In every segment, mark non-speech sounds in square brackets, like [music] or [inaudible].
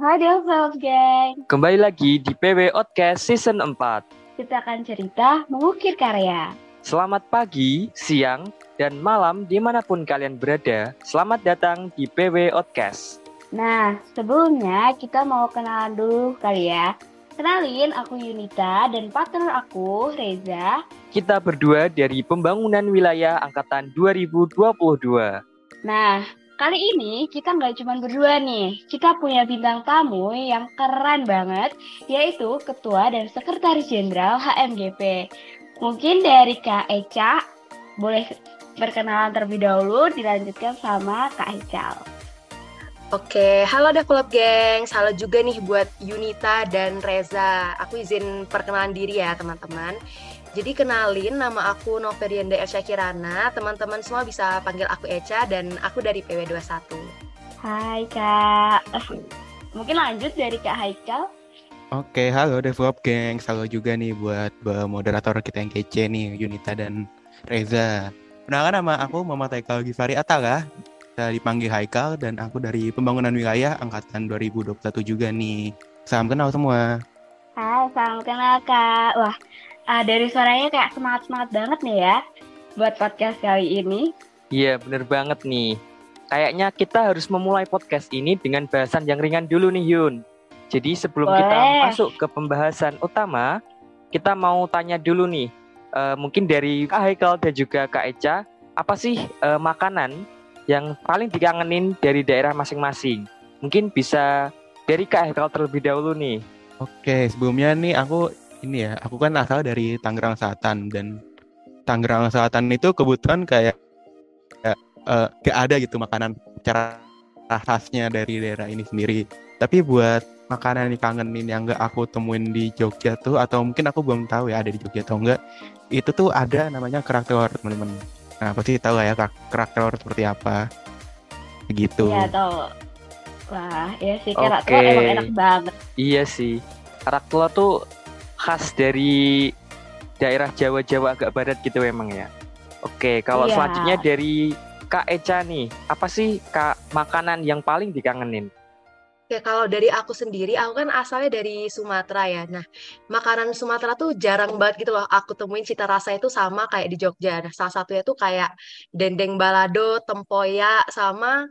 Halo Vlog Gang, Kembali lagi di PW Outcast Season 4. kita akan cerita mengukir karya. Selamat pagi, siang, dan malam di mana pun kalian berada. Selamat datang di PW Outcast. Nah, sebelumnya kita mau kenalan dulu kali ya. Kenalin, aku Yunita dan partner aku, Reza. Kita berdua dari Pembangunan Wilayah Angkatan 2022. Nah, kali ini kita nggak cuma berdua nih. Kita punya bintang tamu yang keren banget, yaitu Ketua dan Sekretaris Jenderal HMGP. Mungkin dari Kak Eca, boleh berkenalan terlebih dahulu, dilanjutkan sama Kak Ecal. Oke, halo Develop Gengs. Halo juga nih buat Yunita dan Reza. Aku izin perkenalan diri ya teman-teman. Jadi kenalin nama aku Noverianda Ersya Kirana. Teman-teman semua bisa panggil aku Eca dan aku dari PW21. Hai Kak. Mungkin lanjut dari Kak Haikal. Oke, halo Develop Gang. Halo juga nih buat moderator kita yang kece nih, Yunita dan Reza. Perkenalkan nama aku Muhammad Haikal Gifari Atala. Saya dipanggil Haikal dan aku dari Pembangunan Wilayah Angkatan 2021 juga nih. Salam kenal semua. Hai, salam kenal Kak. Wah, ah, dari suaranya kayak semangat-semangat banget nih ya buat podcast kali ini. Iya, bener banget nih. Kayaknya kita harus memulai podcast ini dengan bahasan yang ringan dulu nih Yun. Jadi sebelum kita Boleh. masuk ke pembahasan utama, kita mau tanya dulu nih. eh, mungkin dari Kak Haikal dan juga Kak Eca, apa sih eh, makanan yang paling dikangenin dari daerah masing-masing? Mungkin bisa dari Kak Haikal terlebih dahulu nih. Oke, sebelumnya nih aku ini ya, aku kan asal dari Tangerang Selatan dan Tangerang Selatan itu kebetulan kayak kayak, eh, gak ada gitu makanan cara khasnya dari daerah ini sendiri. Tapi buat makanan yang dikangenin yang gak aku temuin di Jogja tuh atau mungkin aku belum tahu ya ada di Jogja atau enggak, itu tuh ada namanya kerak telur teman-teman. Nah, pasti tahu lah ya kerak, kerak telur seperti apa. Begitu. Iya, tahu. Wah, ya sih kerak Oke. telur emang enak banget. Iya sih, kerak telur tuh khas dari daerah Jawa-Jawa agak barat gitu emang ya. Oke, kalau Iya. selanjutnya dari Kak Eca nih, apa sih Kak makanan yang paling dikangenin? Oke, kalau dari aku sendiri, aku kan asalnya dari Sumatera ya. Nah, makanan Sumatera tuh jarang banget gitu loh. Aku temuin cita rasa itu sama kayak di Jogja. Nah, salah satunya tuh kayak dendeng balado, tempoyak, sama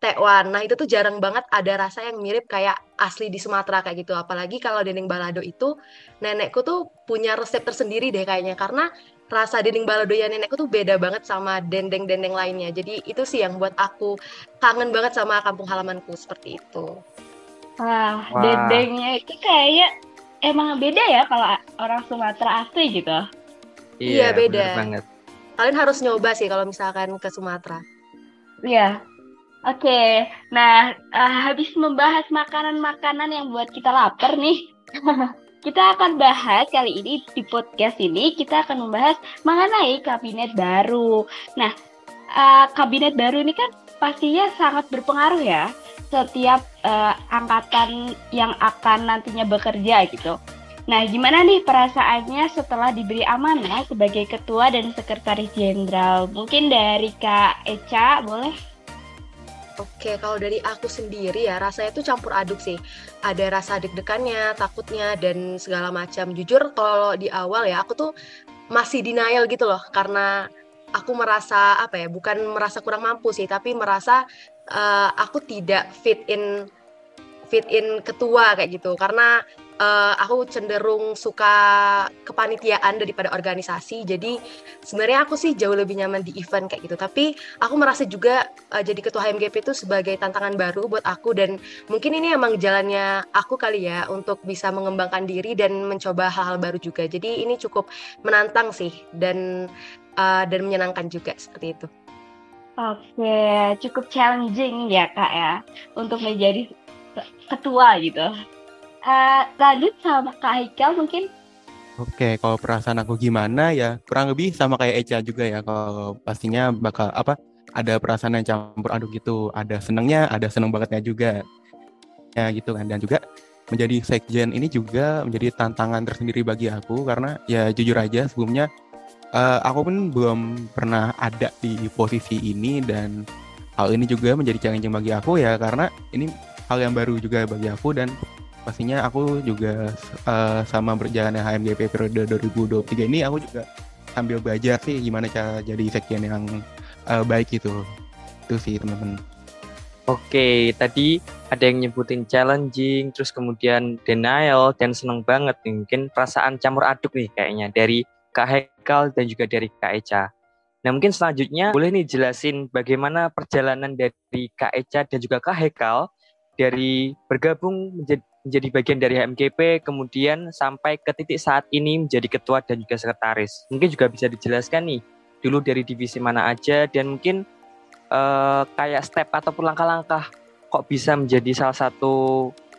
tekwan. Nah, itu tuh jarang banget ada rasa yang mirip kayak asli di Sumatera kayak gitu. Apalagi kalau dendeng balado itu, nenekku tuh punya resep tersendiri deh kayaknya. Karena rasa dendeng balado ya nenekku tuh beda banget sama dendeng-dendeng lainnya. Jadi itu sih yang buat aku kangen banget sama kampung halamanku seperti itu. Wah, Wah. dendengnya itu kayak emang beda ya kalau orang Sumatera asli gitu. Iya, beda. bener banget. Kalian harus nyoba sih kalau misalkan ke Sumatera. Iya. Oke, nah eh, habis membahas makanan-makanan yang buat kita lapar nih, [laughs] kita akan bahas kali ini di podcast ini kita akan membahas mengenai kabinet baru. Nah, eh, kabinet baru ini kan pastinya sangat berpengaruh ya setiap eh, angkatan yang akan nantinya bekerja gitu. Nah, gimana nih perasaannya setelah diberi amanah sebagai ketua dan sekretaris jenderal? Mungkin dari Kak Eca, boleh? Oke, kalau dari aku sendiri ya rasanya tuh campur aduk sih. Ada rasa deg-degannya, takutnya dan segala macam. Jujur kalau di awal ya aku tuh masih denial gitu loh karena aku merasa apa ya, bukan merasa kurang mampu sih, tapi merasa eh, aku tidak fit in fit in ketua kayak gitu. Karena eh, aku cenderung suka kepanitiaan daripada organisasi. Jadi sebenarnya aku sih jauh lebih nyaman di event kayak gitu. Tapi aku merasa juga uh, jadi ketua HMGP itu sebagai tantangan baru buat aku dan mungkin ini emang jalannya aku kali ya untuk bisa mengembangkan diri dan mencoba hal-hal baru juga. Jadi ini cukup menantang sih dan uh, dan menyenangkan juga seperti itu. Oke, cukup challenging ya kak ya untuk menjadi ke- ketua gitu. Eh, lanjut sama Kak Haikal mungkin. Oke, kalau perasaan aku gimana ya kurang lebih sama kayak Eca juga ya. Kalau pastinya bakal apa ada perasaan yang campur aduk gitu. Ada senengnya, ada seneng bangetnya juga. Ya gitu kan. Dan juga menjadi sekjen ini juga menjadi tantangan tersendiri bagi aku karena ya jujur aja sebelumnya eh, aku pun belum pernah ada di posisi ini dan hal ini juga menjadi challenging bagi aku ya karena ini hal yang baru juga bagi aku dan pastinya aku juga uh, sama berjalannya HMGP periode 2023 ini aku juga sambil belajar sih gimana cara jadi sekjen yang uh, baik itu itu sih teman-teman Oke, tadi ada yang nyebutin challenging, terus kemudian denial, dan seneng banget nih. Mungkin perasaan campur aduk nih kayaknya dari Kak Hekal dan juga dari Kak Eca. Nah mungkin selanjutnya boleh nih jelasin bagaimana perjalanan dari Kak Eca dan juga Kak Hekal dari bergabung menjadi, menjadi bagian dari HMGP, kemudian sampai ke titik saat ini menjadi ketua dan juga sekretaris. Mungkin juga bisa dijelaskan nih, dulu dari divisi mana aja, dan mungkin uh, kayak step ataupun langkah-langkah kok bisa menjadi salah satu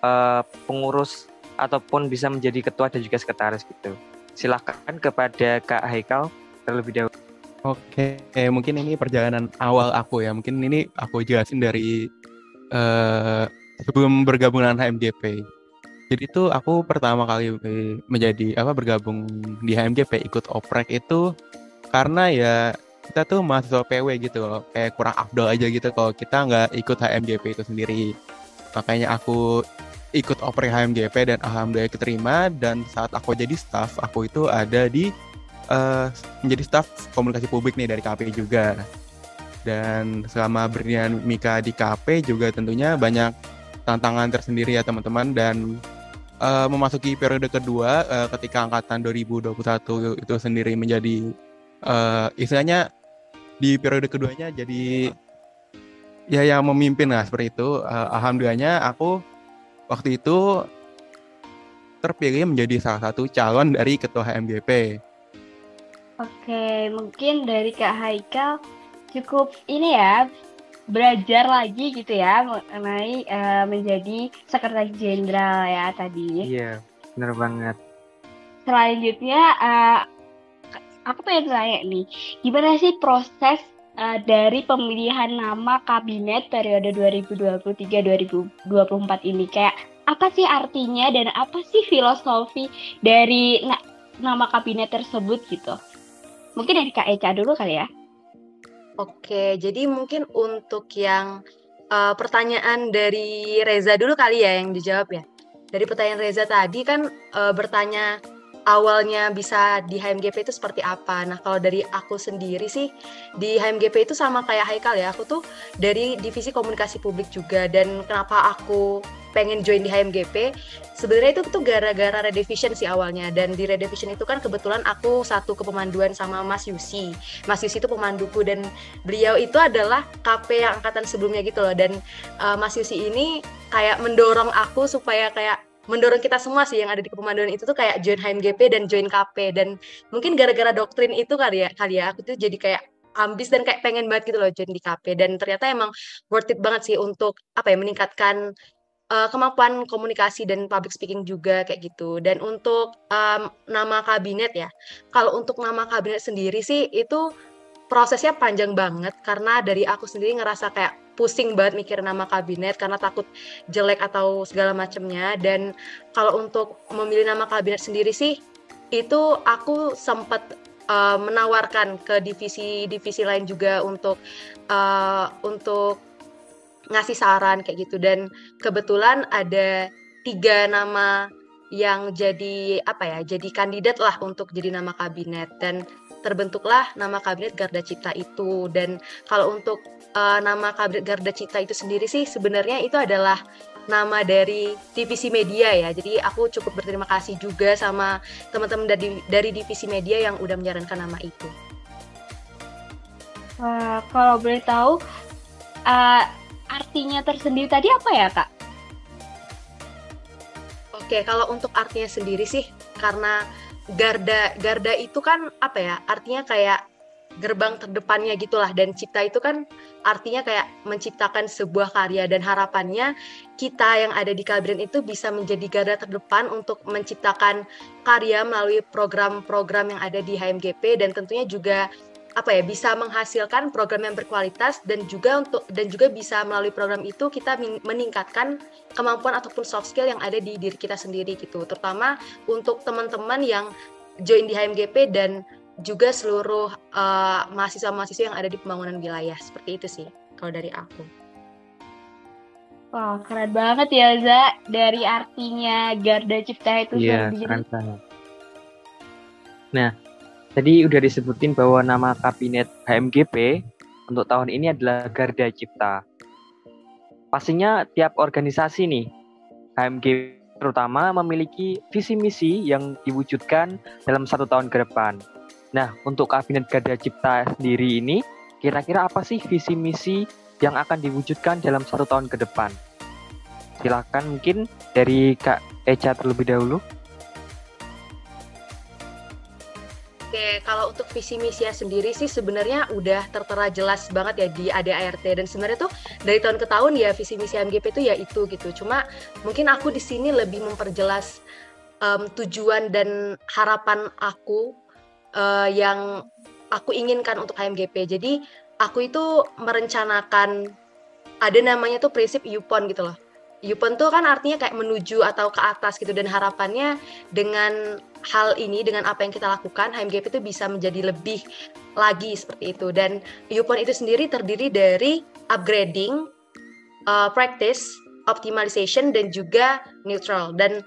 uh, pengurus ataupun bisa menjadi ketua dan juga sekretaris gitu. Silahkan kepada Kak Haikal terlebih dahulu. Oke, mungkin ini perjalanan awal aku ya. Mungkin ini aku jelasin dari uh, sebelum bergabung dengan HMGP. Jadi itu aku pertama kali menjadi apa bergabung di HMGP ikut oprek itu karena ya kita tuh mahasiswa PW gitu loh kayak kurang afdol aja gitu kalau kita nggak ikut HMGP itu sendiri makanya aku ikut oprek HMGP dan alhamdulillah keterima dan saat aku jadi staff aku itu ada di uh, menjadi staff komunikasi publik nih dari KP juga dan selama berdirian Mika di KP juga tentunya banyak tantangan tersendiri ya teman-teman dan uh, memasuki periode kedua uh, ketika angkatan 2021 itu sendiri menjadi uh, istilahnya di periode keduanya jadi ya yang memimpin lah seperti itu. Uh, alhamdulillahnya aku waktu itu terpilih menjadi salah satu calon dari ketua HMGP. Oke, mungkin dari Kak Haikal cukup ini ya belajar lagi gitu ya mengenai uh, menjadi sekretaris jenderal ya tadi. Iya, benar banget. Selanjutnya uh, aku pengen tanya nih, gimana sih proses uh, dari pemilihan nama kabinet periode 2023-2024 ini? Kayak apa sih artinya dan apa sih filosofi dari na nama kabinet tersebut gitu? Mungkin dari Kak Eca dulu kali ya. Oke, jadi mungkin untuk yang uh, pertanyaan dari Reza dulu kali ya yang dijawab ya. Dari pertanyaan Reza tadi kan uh, bertanya awalnya bisa di HMGP itu seperti apa. Nah, kalau dari aku sendiri sih di HMGP itu sama kayak Haikal ya. Aku tuh dari divisi komunikasi publik juga dan kenapa aku pengen join di HMGP sebenarnya itu tuh gara-gara redivision sih awalnya. Dan di redivision itu kan kebetulan aku satu kepemanduan sama Mas Yusi. Mas Yusi itu pemanduku dan beliau itu adalah KP yang angkatan sebelumnya gitu loh. Dan uh, Mas Yusi ini kayak mendorong aku supaya kayak mendorong kita semua sih yang ada di kepemanduan itu tuh kayak join HMGP dan join KP dan mungkin gara-gara doktrin itu kali ya kali ya aku tuh jadi kayak ambis dan kayak pengen banget gitu loh join di KP dan ternyata emang worth it banget sih untuk apa ya meningkatkan uh, kemampuan komunikasi dan public speaking juga kayak gitu. Dan untuk um, nama kabinet ya kalau untuk nama kabinet sendiri sih itu prosesnya panjang banget. Karena dari aku sendiri ngerasa kayak pusing banget mikir nama kabinet karena takut jelek atau segala macamnya dan kalau untuk memilih nama kabinet sendiri sih itu aku sempat uh, menawarkan ke divisi-divisi lain juga untuk uh, untuk ngasih saran kayak gitu dan kebetulan ada tiga nama yang jadi apa ya jadi kandidat lah untuk jadi nama kabinet dan terbentuklah nama kabinet Garda Cipta itu dan kalau untuk uh, nama kabinet Garda Cita itu sendiri sih sebenarnya itu adalah nama dari divisi media ya. Jadi aku cukup berterima kasih juga sama teman-teman dari dari divisi media yang udah menyarankan nama itu. Uh, kalau boleh tahu uh, artinya tersendiri tadi apa ya kak? Oke, kalau untuk artinya sendiri sih karena Garda Garda itu kan apa ya? Artinya kayak gerbang terdepannya gitulah dan cipta itu kan artinya kayak menciptakan sebuah karya dan harapannya kita yang ada di kabinet itu bisa menjadi garda terdepan untuk menciptakan karya melalui program-program yang ada di HMGP dan tentunya juga apa ya bisa menghasilkan program yang berkualitas dan juga untuk dan juga bisa melalui program itu kita meningkatkan kemampuan ataupun soft skill yang ada di diri kita sendiri gitu terutama untuk teman-teman yang join di HMGP dan juga seluruh uh, mahasiswa-mahasiswa yang ada di pembangunan wilayah seperti itu sih kalau dari aku. Wah, keren banget ya, Za. Dari artinya Garda Cipta itu Iya, sendiri. keren banget. Nah, tadi udah disebutin bahwa nama kabinet HMGP untuk tahun ini adalah Garda Cipta. Pastinya tiap organisasi nih, HMGP terutama memiliki visi misi yang diwujudkan dalam satu tahun ke depan. Nah, untuk kabinet Garda Cipta sendiri ini, kira-kira apa sih visi misi yang akan diwujudkan dalam satu tahun ke depan? Silakan mungkin dari Kak Eca terlebih dahulu. Oke, kalau untuk visi misinya sendiri sih sebenarnya udah tertera jelas banget ya di ADART dan sebenarnya tuh dari tahun ke tahun ya visi misi MGP itu ya itu gitu. Cuma mungkin aku di sini lebih memperjelas em, tujuan dan harapan aku eh, yang aku inginkan untuk HMGP. Jadi aku itu merencanakan ada namanya tuh prinsip UPON gitu loh. UPON tuh kan artinya kayak menuju atau ke atas gitu dan harapannya dengan hal ini dengan apa yang kita lakukan HMGP itu bisa menjadi lebih lagi seperti itu. Dan UPON itu sendiri terdiri dari upgrading, uh, practice, optimization dan juga neutral. Dan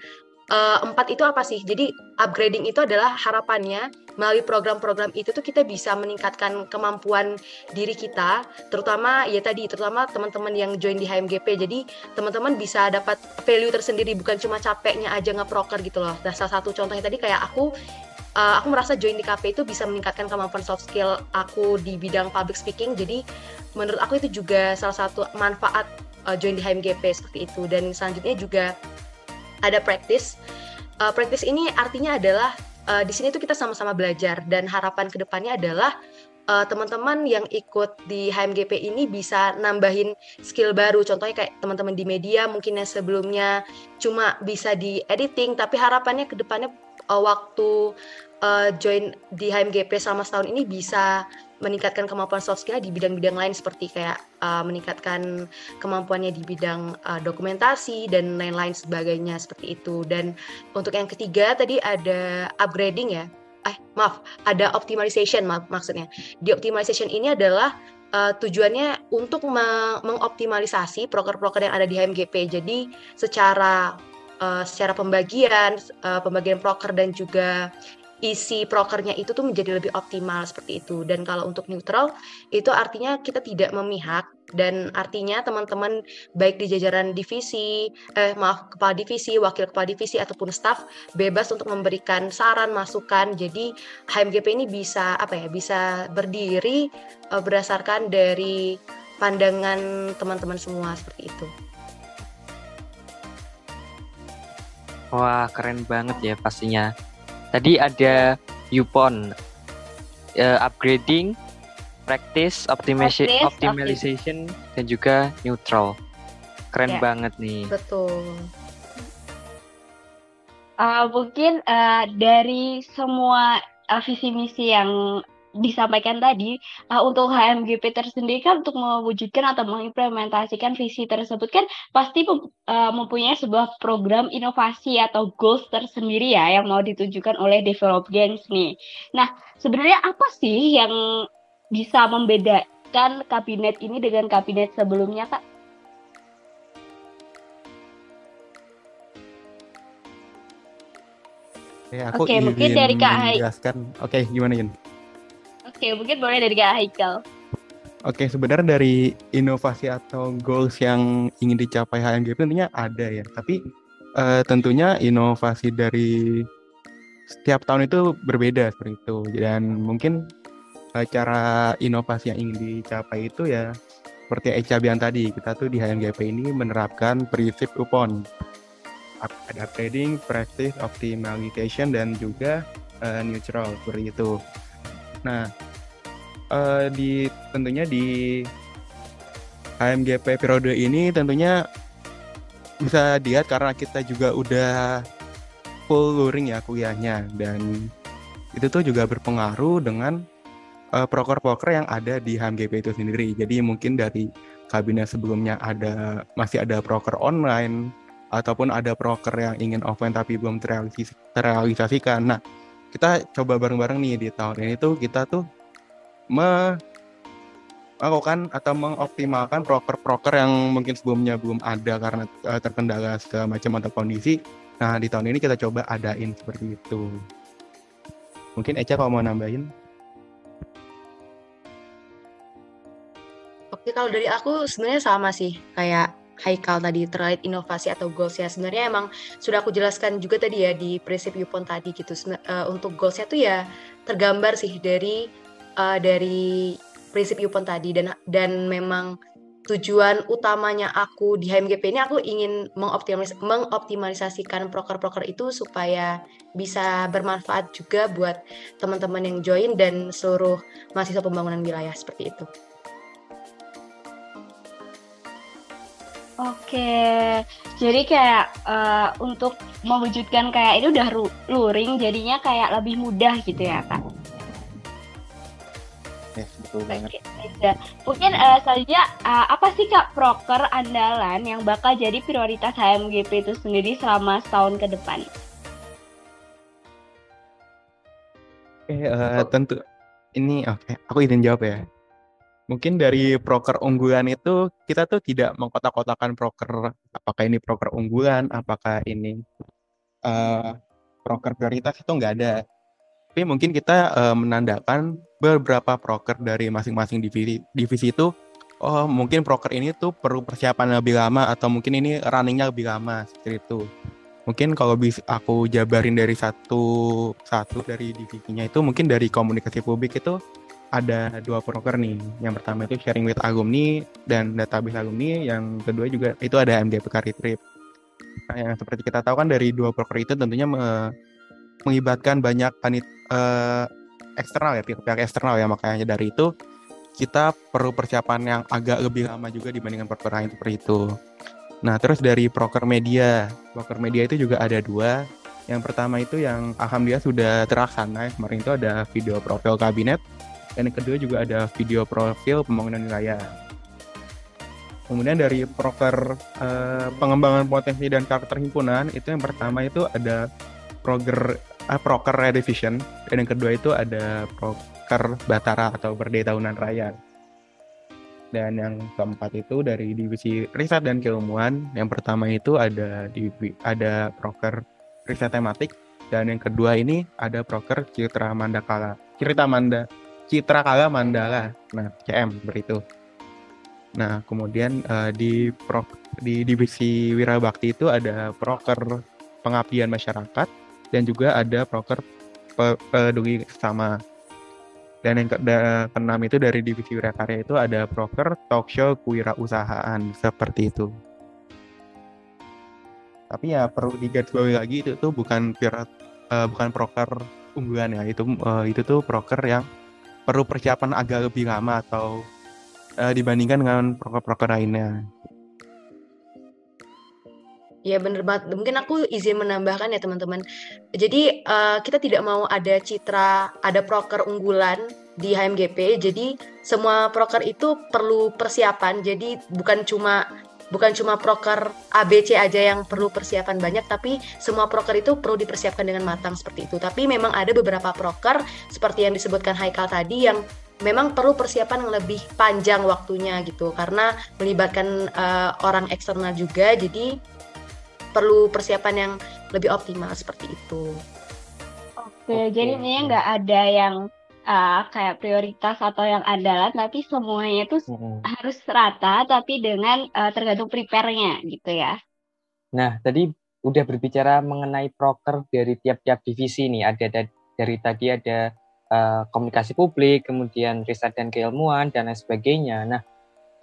uh, empat itu apa sih? Jadi upgrading itu adalah harapannya melalui program-program itu tuh kita bisa meningkatkan kemampuan diri kita, terutama ya tadi terutama teman-teman yang join di HMGP. Jadi teman-teman bisa dapat value tersendiri bukan cuma capeknya aja ngeproker gitu loh. Nah, salah satu contohnya tadi kayak aku uh, aku merasa join di KP itu bisa meningkatkan kemampuan soft skill aku di bidang public speaking. Jadi menurut aku itu juga salah satu manfaat uh, join di HMGP seperti itu. Dan selanjutnya juga ada practice. Uh, practice ini artinya adalah uh, di sini tuh kita sama-sama belajar dan harapan ke depannya adalah uh, teman-teman yang ikut di HMGP ini bisa nambahin skill baru. Contohnya kayak teman-teman di media mungkin yang sebelumnya cuma bisa di editing, tapi harapannya ke depannya uh, waktu uh, join di HMGP selama setahun ini bisa meningkatkan kemampuan soft skill di bidang-bidang lain seperti kayak uh, meningkatkan kemampuannya di bidang uh, dokumentasi dan lain-lain sebagainya seperti itu. Dan untuk yang ketiga tadi ada upgrading ya. Eh, maaf, ada optimization mak maksudnya. Di optimization ini adalah uh, tujuannya untuk me mengoptimalisasi proker-proker yang ada di HMGP. Jadi secara uh, secara pembagian, uh, pembagian proker dan juga isi prokernya itu tuh menjadi lebih optimal seperti itu. Dan kalau untuk neutral itu artinya kita tidak memihak dan artinya teman-teman baik di jajaran divisi, eh maaf kepala divisi, wakil kepala divisi ataupun staff bebas untuk memberikan saran, masukan. Jadi HMGP ini bisa apa ya? Bisa berdiri uh, berdasarkan dari pandangan teman-teman semua seperti itu. Wah, keren banget ya pastinya. Tadi ada UPON, uh, upgrading, practice, optimization, Practice, optimization, dan juga neutral. Keren Ya. banget nih. Betul. Uh, mungkin uh, dari semua uh, visi misi yang disampaikan tadi uh, untuk HMGP tersendiri kan untuk mewujudkan atau mengimplementasikan visi tersebut kan pasti mem- uh, mempunyai sebuah program inovasi atau goals tersendiri ya yang mau ditujukan oleh Develop Gangs nih. Nah, sebenarnya apa sih yang bisa membedakan kabinet ini dengan kabinet sebelumnya, Kak? Oke, Oke, mungkin dari Kak Hai. Oke, gimana Yun? Oke, mungkin boleh dari Kak Haikal. Oke, sebenarnya dari inovasi atau goals yang ingin dicapai HMGP tentunya ada ya. Tapi eh, tentunya inovasi dari setiap tahun itu berbeda seperti itu. Dan mungkin eh, cara inovasi yang ingin dicapai itu ya seperti Eca bilang tadi, kita tuh di HMGP ini menerapkan prinsip UPON. Up- Ada trading, practice, optimization, dan juga eh, neutral seperti itu. Nah, eh, di tentunya di HMGP periode ini tentunya bisa dilihat karena kita juga udah full luring ya kuliahnya dan itu tuh juga berpengaruh dengan eh, proker-proker yang ada di HMGP itu sendiri. Jadi mungkin dari kabinet sebelumnya ada masih ada proker online ataupun ada proker yang ingin offline tapi belum terrealis- terrealisasikan. Nah, kita coba bareng-bareng nih di tahun ini tuh kita tuh melakukan atau mengoptimalkan proker-proker yang mungkin sebelumnya belum ada karena uh, terkendala segala macam atau kondisi. Nah, di tahun ini kita coba adain seperti itu. Mungkin Eca kalau mau nambahin? Oke, kalau dari aku sebenarnya sama sih kayak Haikal tadi terkait inovasi atau goals ya sebenarnya emang sudah aku jelaskan juga tadi ya di prinsip Yupon tadi gitu uh, untuk goalsnya tuh ya tergambar sih dari uh, dari prinsip Yupon tadi dan dan memang tujuan utamanya aku di HMGP ini aku ingin mengoptimalis mengoptimalisasikan proker-proker itu supaya bisa bermanfaat juga buat teman-teman yang join dan seluruh mahasiswa pembangunan wilayah seperti itu. Oke, jadi kayak uh, untuk mewujudkan kayak itu udah luring, jadinya kayak lebih mudah gitu ya kak? Ya, betul banget. Oke, Mungkin uh, saja uh, apa sih Kak proker andalan yang bakal jadi prioritas HMGP itu sendiri selama setahun ke depan? Oke, uh, tentu ini oke, okay. aku izin jawab ya. Mungkin dari proker unggulan itu kita tuh tidak mengkotak-kotakan proker apakah ini proker unggulan, apakah ini uh, proker prioritas itu nggak ada tapi mungkin kita uh, menandakan beberapa proker dari masing-masing divisi divisi itu oh mungkin proker ini tuh perlu persiapan lebih lama atau mungkin ini runningnya lebih lama seperti itu. Mungkin kalau bisa aku jabarin dari satu satu dari divisinya itu mungkin dari komunikasi publik itu ada dua proker nih. Yang pertama itu sharing with alumni dan database alumni yang kedua juga itu ada MDP Career Trip. Nah yang seperti kita tahu kan dari dua proker itu tentunya mengibatkan banyak panit uh, eksternal ya pihak-pihak eksternal ya makanya dari itu kita perlu persiapan yang agak lebih lama juga dibandingkan proker lain seperti itu. Nah terus dari proker media, proker media itu juga ada dua. Yang pertama itu yang alhamdulillah sudah terlaksana ya. kemarin itu ada video profil kabinet dan yang kedua juga ada video profil pembangunan wilayah. Kemudian dari proker uh, pengembangan potensi dan karakter himpunan itu yang pertama itu ada proger uh, proker revision dan yang kedua itu ada proker batara atau berdaya tahunan raya. Dan yang keempat itu dari divisi riset dan keilmuan. Yang pertama itu ada di ada proker riset tematik. Dan yang kedua ini ada proker citra mandakala cerita manda citra kala mandala nah CM beritu nah kemudian uh, di pro, di divisi wirabakti itu ada proker pengabdian masyarakat dan juga ada proker peduli sama. Dan yang ke keenam itu dari divisi wirausaha itu ada proker talk show kewirausahaan seperti itu. Tapi ya perlu digarisbawahi lagi itu tuh bukan pirat uh, bukan proker unggulan ya. Itu uh, itu tuh proker yang perlu persiapan agak lebih lama atau uh, dibandingkan dengan proker-proker lainnya Ya bener banget. Mungkin aku izin menambahkan ya teman-teman. Jadi uh, kita tidak mau ada citra, ada proker unggulan di HMGP. Jadi semua proker itu perlu persiapan. Jadi bukan cuma bukan cuma proker ABC aja yang perlu persiapan banyak, tapi semua proker itu perlu dipersiapkan dengan matang seperti itu. Tapi memang ada beberapa proker seperti yang disebutkan Haikal tadi yang memang perlu persiapan yang lebih panjang waktunya gitu karena melibatkan uh, orang eksternal juga jadi perlu persiapan yang lebih optimal seperti itu. Oke, okay. jadi ini nggak ada yang uh, kayak prioritas atau yang andalan, tapi semuanya itu hmm. harus rata, tapi dengan uh, tergantung prepare-nya gitu ya. Nah, tadi udah berbicara mengenai proker dari tiap-tiap divisi nih. Ada, ada dari tadi ada uh, komunikasi publik, kemudian riset dan keilmuan dan lain sebagainya. Nah,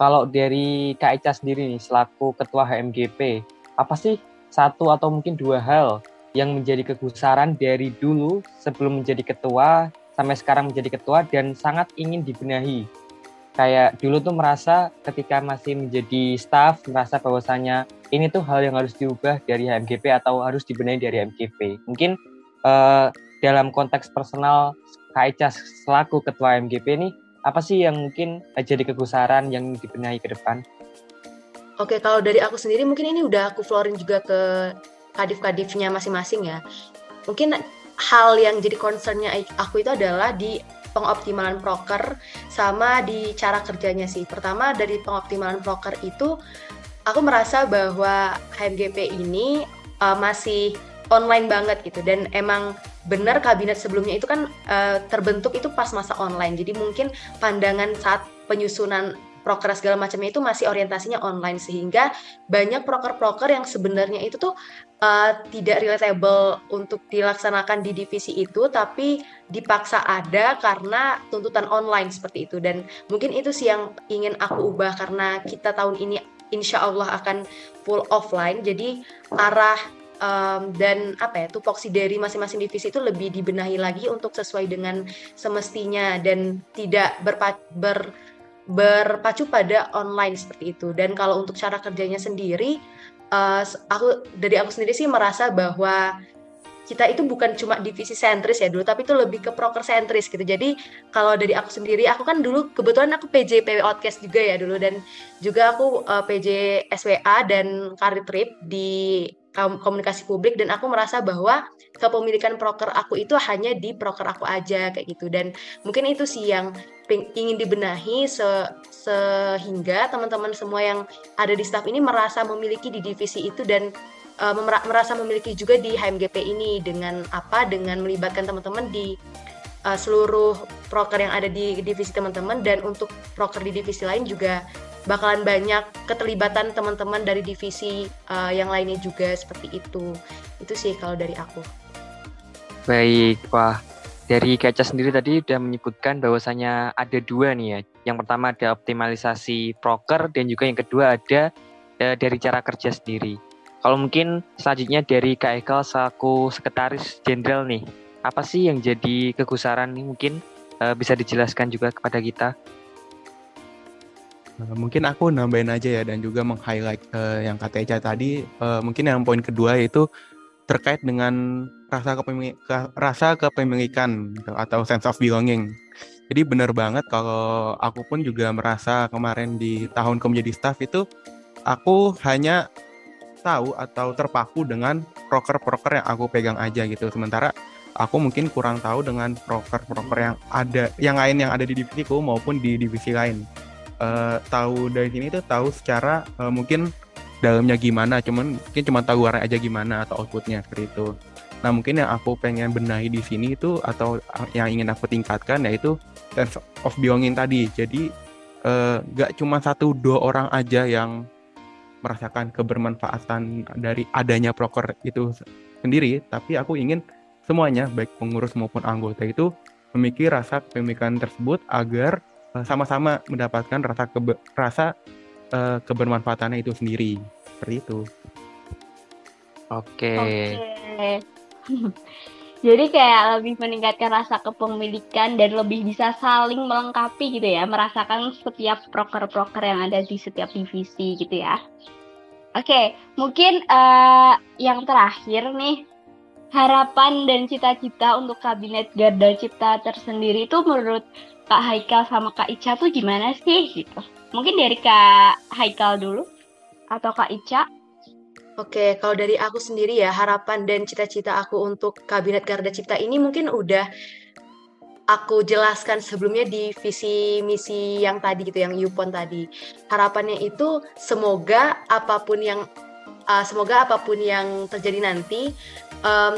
kalau dari Kak Eca sendiri nih selaku ketua HMGP, apa sih satu atau mungkin dua hal yang menjadi kegusaran dari dulu sebelum menjadi ketua sampai sekarang menjadi ketua dan sangat ingin dibenahi. Kayak dulu tuh merasa ketika masih menjadi staff merasa bahwasanya ini tuh hal yang harus diubah dari HMGP atau harus dibenahi dari HMGP. Mungkin uh, dalam konteks personal Kak Eca selaku ketua HMGP ini apa sih yang mungkin jadi kegusaran yang dibenahi ke depan? Oke, kalau dari aku sendiri mungkin ini udah aku floorin juga ke kadif-kadifnya masing-masing ya. Mungkin hal yang jadi concernnya aku itu adalah di pengoptimalan proker sama di cara kerjanya sih. Pertama dari pengoptimalan proker itu aku merasa bahwa HMGP ini uh, masih online banget gitu dan emang benar kabinet sebelumnya itu kan uh, terbentuk itu pas masa online. Jadi mungkin pandangan saat penyusunan proker segala macamnya itu masih orientasinya online sehingga banyak proker-proker yang sebenarnya itu tuh uh, tidak relatable untuk dilaksanakan di divisi itu tapi dipaksa ada karena tuntutan online seperti itu. Dan mungkin itu sih yang ingin aku ubah karena kita tahun ini insya Allah akan full offline. Jadi arah um, dan apa ya tupoksi dari masing-masing divisi itu lebih dibenahi lagi untuk sesuai dengan semestinya dan tidak berpa ber berpacu pada online seperti itu. Dan kalau untuk cara kerjanya sendiri uh, aku dari aku sendiri sih merasa bahwa kita itu bukan cuma divisi sentris ya dulu, tapi itu lebih ke proker sentris gitu. Jadi kalau dari aku sendiri, aku kan dulu kebetulan aku PJ PW Outcast juga ya dulu. Dan juga aku uh, PJ SWA dan karir trip di komunikasi publik. Dan aku merasa bahwa kepemilikan proker aku itu hanya di proker aku aja kayak gitu. Dan mungkin itu sih yang ingin dibenahi se sehingga teman-teman semua yang ada di staff ini merasa memiliki di divisi itu dan uh, merasa memiliki juga di HMGP ini dengan apa dengan melibatkan teman-teman di uh, seluruh proker yang ada di divisi teman-teman dan untuk proker di divisi lain juga bakalan banyak keterlibatan teman-teman dari divisi uh, yang lainnya juga seperti itu. Itu sih kalau dari aku. Baik, wah dari Kaca sendiri tadi sudah menyebutkan bahwasanya ada dua nih ya. Yang pertama ada optimalisasi proker dan juga yang kedua ada uh, dari cara kerja sendiri. Kalau mungkin selanjutnya dari Kak Ekal selaku sekretaris jenderal nih, apa sih yang jadi kegusaran nih mungkin uh, bisa dijelaskan juga kepada kita? Eh, mungkin aku nambahin aja ya dan juga meng-highlight yang kata Eca tadi. Uh, mungkin yang poin kedua yaitu terkait dengan rasa kepemilikan, ke, rasa kepemilikan gitu, atau sense of belonging. Jadi benar banget kalau aku pun juga merasa kemarin di tahun menjadi staff itu aku hanya tahu atau terpaku dengan proker-proker yang aku pegang aja gitu. Sementara aku mungkin kurang tahu dengan proker-proker yang ada yang lain yang ada di divisiku maupun di divisi lain uh, tahu dari sini tuh tahu secara uh, mungkin dalamnya gimana, cuman mungkin cuma tahu warna aja gimana atau outputnya seperti itu. Nah mungkin yang aku pengen benahi di sini itu atau yang ingin aku tingkatkan yaitu sense of belonging tadi. Jadi uh, gak cuma satu dua orang aja yang merasakan kebermanfaatan dari adanya proker itu sendiri, tapi aku ingin semuanya baik pengurus maupun anggota itu memiliki rasa kepemilikan tersebut agar Eh, sama-sama mendapatkan rasa kebe rasa uh, kebermanfaatannya itu sendiri seperti itu. Oke. Oke. [laughs] Jadi kayak lebih meningkatkan rasa kepemilikan dan lebih bisa saling melengkapi gitu ya, merasakan setiap proker-proker yang ada di setiap divisi gitu ya. Oke, mungkin uh, yang terakhir nih, harapan dan cita-cita untuk kabinet Garda Cipta tersendiri itu menurut Kak Haikal sama Kak Ica tuh gimana sih gitu? Mungkin dari Kak Haikal dulu atau Kak Ica? Oke, kalau dari aku sendiri ya, harapan dan cita-cita aku untuk Kabinet Garda Cipta ini mungkin udah aku jelaskan sebelumnya di visi misi yang tadi gitu, yang Yupon tadi. Harapannya itu semoga apa pun yang uh, semoga apa pun yang terjadi nanti,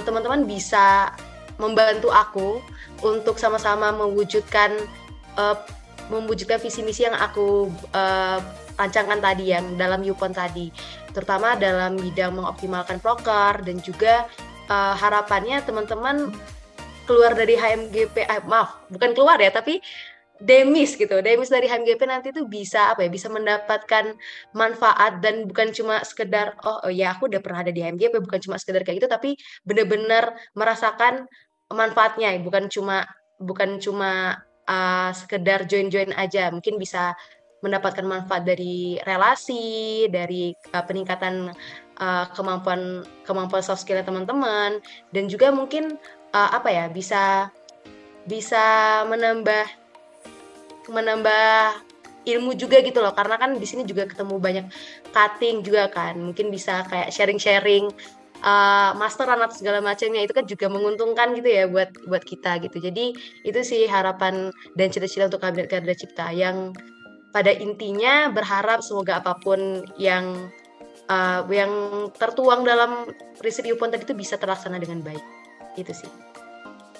teman-teman um, bisa membantu aku untuk sama-sama mewujudkan uh, mewujudkan visi misi yang aku uh, rancangkan tadi yang dalam Yupon tadi, terutama dalam bidang mengoptimalkan proker dan juga uh, harapannya teman-teman keluar dari HMGP, eh, maaf bukan keluar ya tapi demis gitu, demis dari HMGP nanti tuh bisa apa ya, bisa mendapatkan manfaat dan bukan cuma sekedar oh, oh ya aku udah pernah ada di HMGP, bukan cuma sekedar kayak gitu, tapi benar-benar merasakan manfaatnya. Bukan cuma bukan cuma uh, sekedar join-join aja. Mungkin bisa mendapatkan manfaat dari relasi dari uh, peningkatan uh, kemampuan kemampuan soft skill teman-teman. Dan juga mungkin uh, apa ya bisa bisa menambah menambah ilmu juga gitu loh. Karena kan di sini juga ketemu banyak cutting juga kan. Mungkin bisa kayak sharing-sharing uh, masteran atau segala macamnya itu kan juga menguntungkan gitu ya buat buat kita gitu. Jadi itu sih harapan dan cita-cita untuk kabinet Garda Cipta yang pada intinya berharap semoga apa pun yang uh, yang tertuang dalam riset Yupon tadi itu bisa terlaksana dengan baik. Itu sih.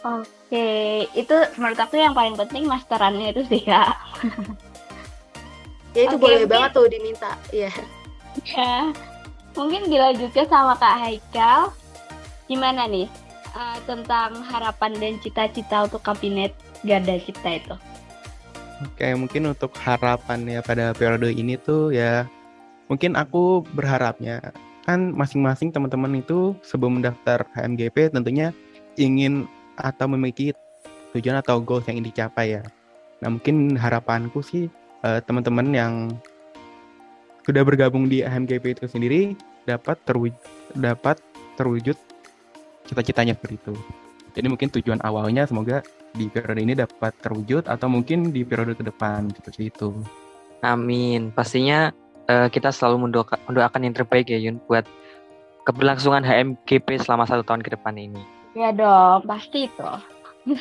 Oke, itu menurut aku yang paling penting masterannya itu sih kak. ya itu Oke, boleh mungkin... banget tuh diminta, ya. Ya, mungkin dilanjutkan sama Kak Haikal. Gimana nih uh, tentang harapan dan cita-cita untuk kabinet Garda Cipta itu? Oke, mungkin untuk harapannya pada periode ini tuh ya mungkin aku berharapnya kan masing-masing teman-teman itu sebelum mendaftar HMGP tentunya ingin atau memiliki tujuan atau goals yang ingin dicapai ya. Nah mungkin harapanku sih uh, teman-teman yang sudah bergabung di HMGP itu sendiri dapat terwujud dapat terwujud cita-citanya seperti itu. Jadi mungkin tujuan awalnya semoga di periode ini dapat terwujud atau mungkin di periode ke depan seperti itu. Amin. Pastinya uh, kita selalu mendoakan, mendoakan yang terbaik ya Yun buat keberlangsungan HMGP selama satu tahun ke depan ini. Ya dong, pasti itu. [laughs]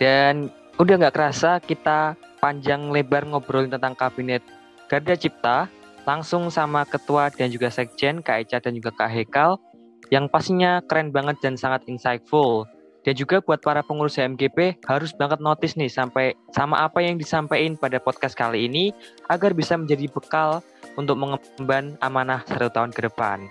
Dan udah nggak kerasa kita panjang lebar ngobrolin tentang kabinet Garda Cipta langsung sama ketua dan juga sekjen Kak Eca dan juga Kak Hekal yang pastinya keren banget dan sangat insightful. Dan juga buat para pengurus HMGP harus banget notice nih sampai sama apa yang disampaikan pada podcast kali ini agar bisa menjadi bekal untuk mengemban amanah satu tahun ke depan.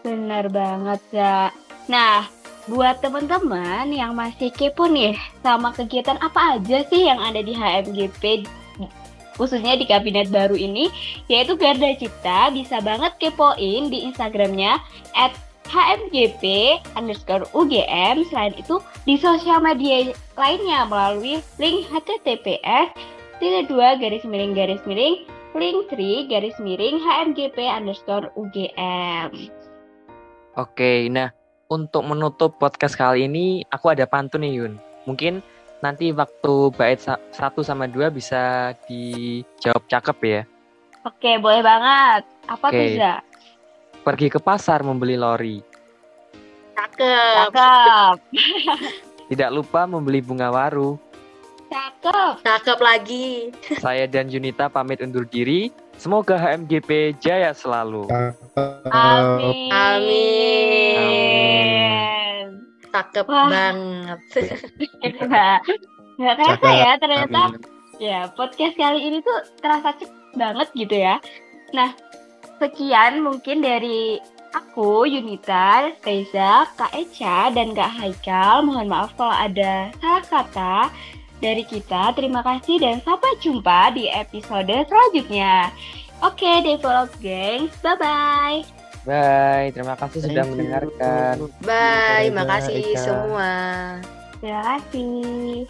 Benar banget ya. Nah, buat teman-teman yang masih kepo nih sama kegiatan apa aja sih yang ada di HMGP khususnya di kabinet baru ini yaitu Garda Cipta bisa banget kepoin di Instagramnya at HMGP underscore UGM selain itu di sosial media lainnya melalui link https tidak dua garis miring garis miring link 3 garis miring HMGP underscore UGM Oke, nah untuk menutup podcast kali ini aku ada pantun nih Yun. Mungkin nanti waktu bait satu sama dua bisa dijawab cakep ya. Oke, boleh banget. Apa Oke. tuh, Za? Pergi ke pasar membeli lori. Cakep. Cakep. [laughs] Tidak lupa membeli bunga waru. Cakep. Cakep lagi. Saya dan Junita pamit undur diri. Semoga HMGP jaya selalu. Amin. Amin. Cakep Wah. banget. [laughs] Gak terasa ya ternyata. Amin. Ya podcast kali ini tuh terasa cepet banget gitu ya. Nah sekian mungkin dari aku Yunita, Reza, Kak Echa, dan Kak Haikal. Mohon maaf kalau ada salah kata dari kita. Terima kasih dan sampai jumpa di episode selanjutnya. Oke, okay, Develop Gangs. Bye-bye. Bye, terima kasih Thank sudah you. mendengarkan. Bye, makasih semua. Terima kasih.